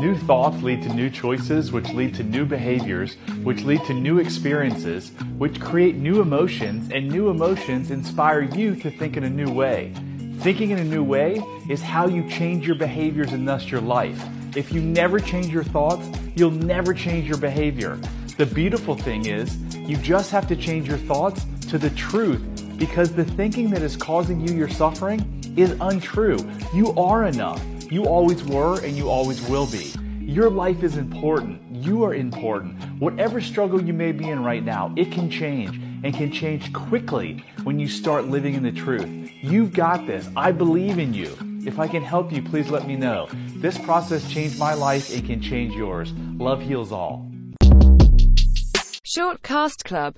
New thoughts lead to new choices, which lead to new behaviors, which lead to new experiences, which create new emotions, and new emotions inspire you to think in a new way. Thinking in a new way is how you change your behaviors and thus your life. If you never change your thoughts, you'll never change your behavior. The beautiful thing is, you just have to change your thoughts to the truth because the thinking that is causing you your suffering is untrue. You are enough. You always were and you always will be. Your life is important. You are important. Whatever struggle you may be in right now, it can change and can change quickly when you start living in the truth. You've got this. I believe in you. If I can help you, please let me know. This process changed my life and can change yours. Love heals all. Shortcast Club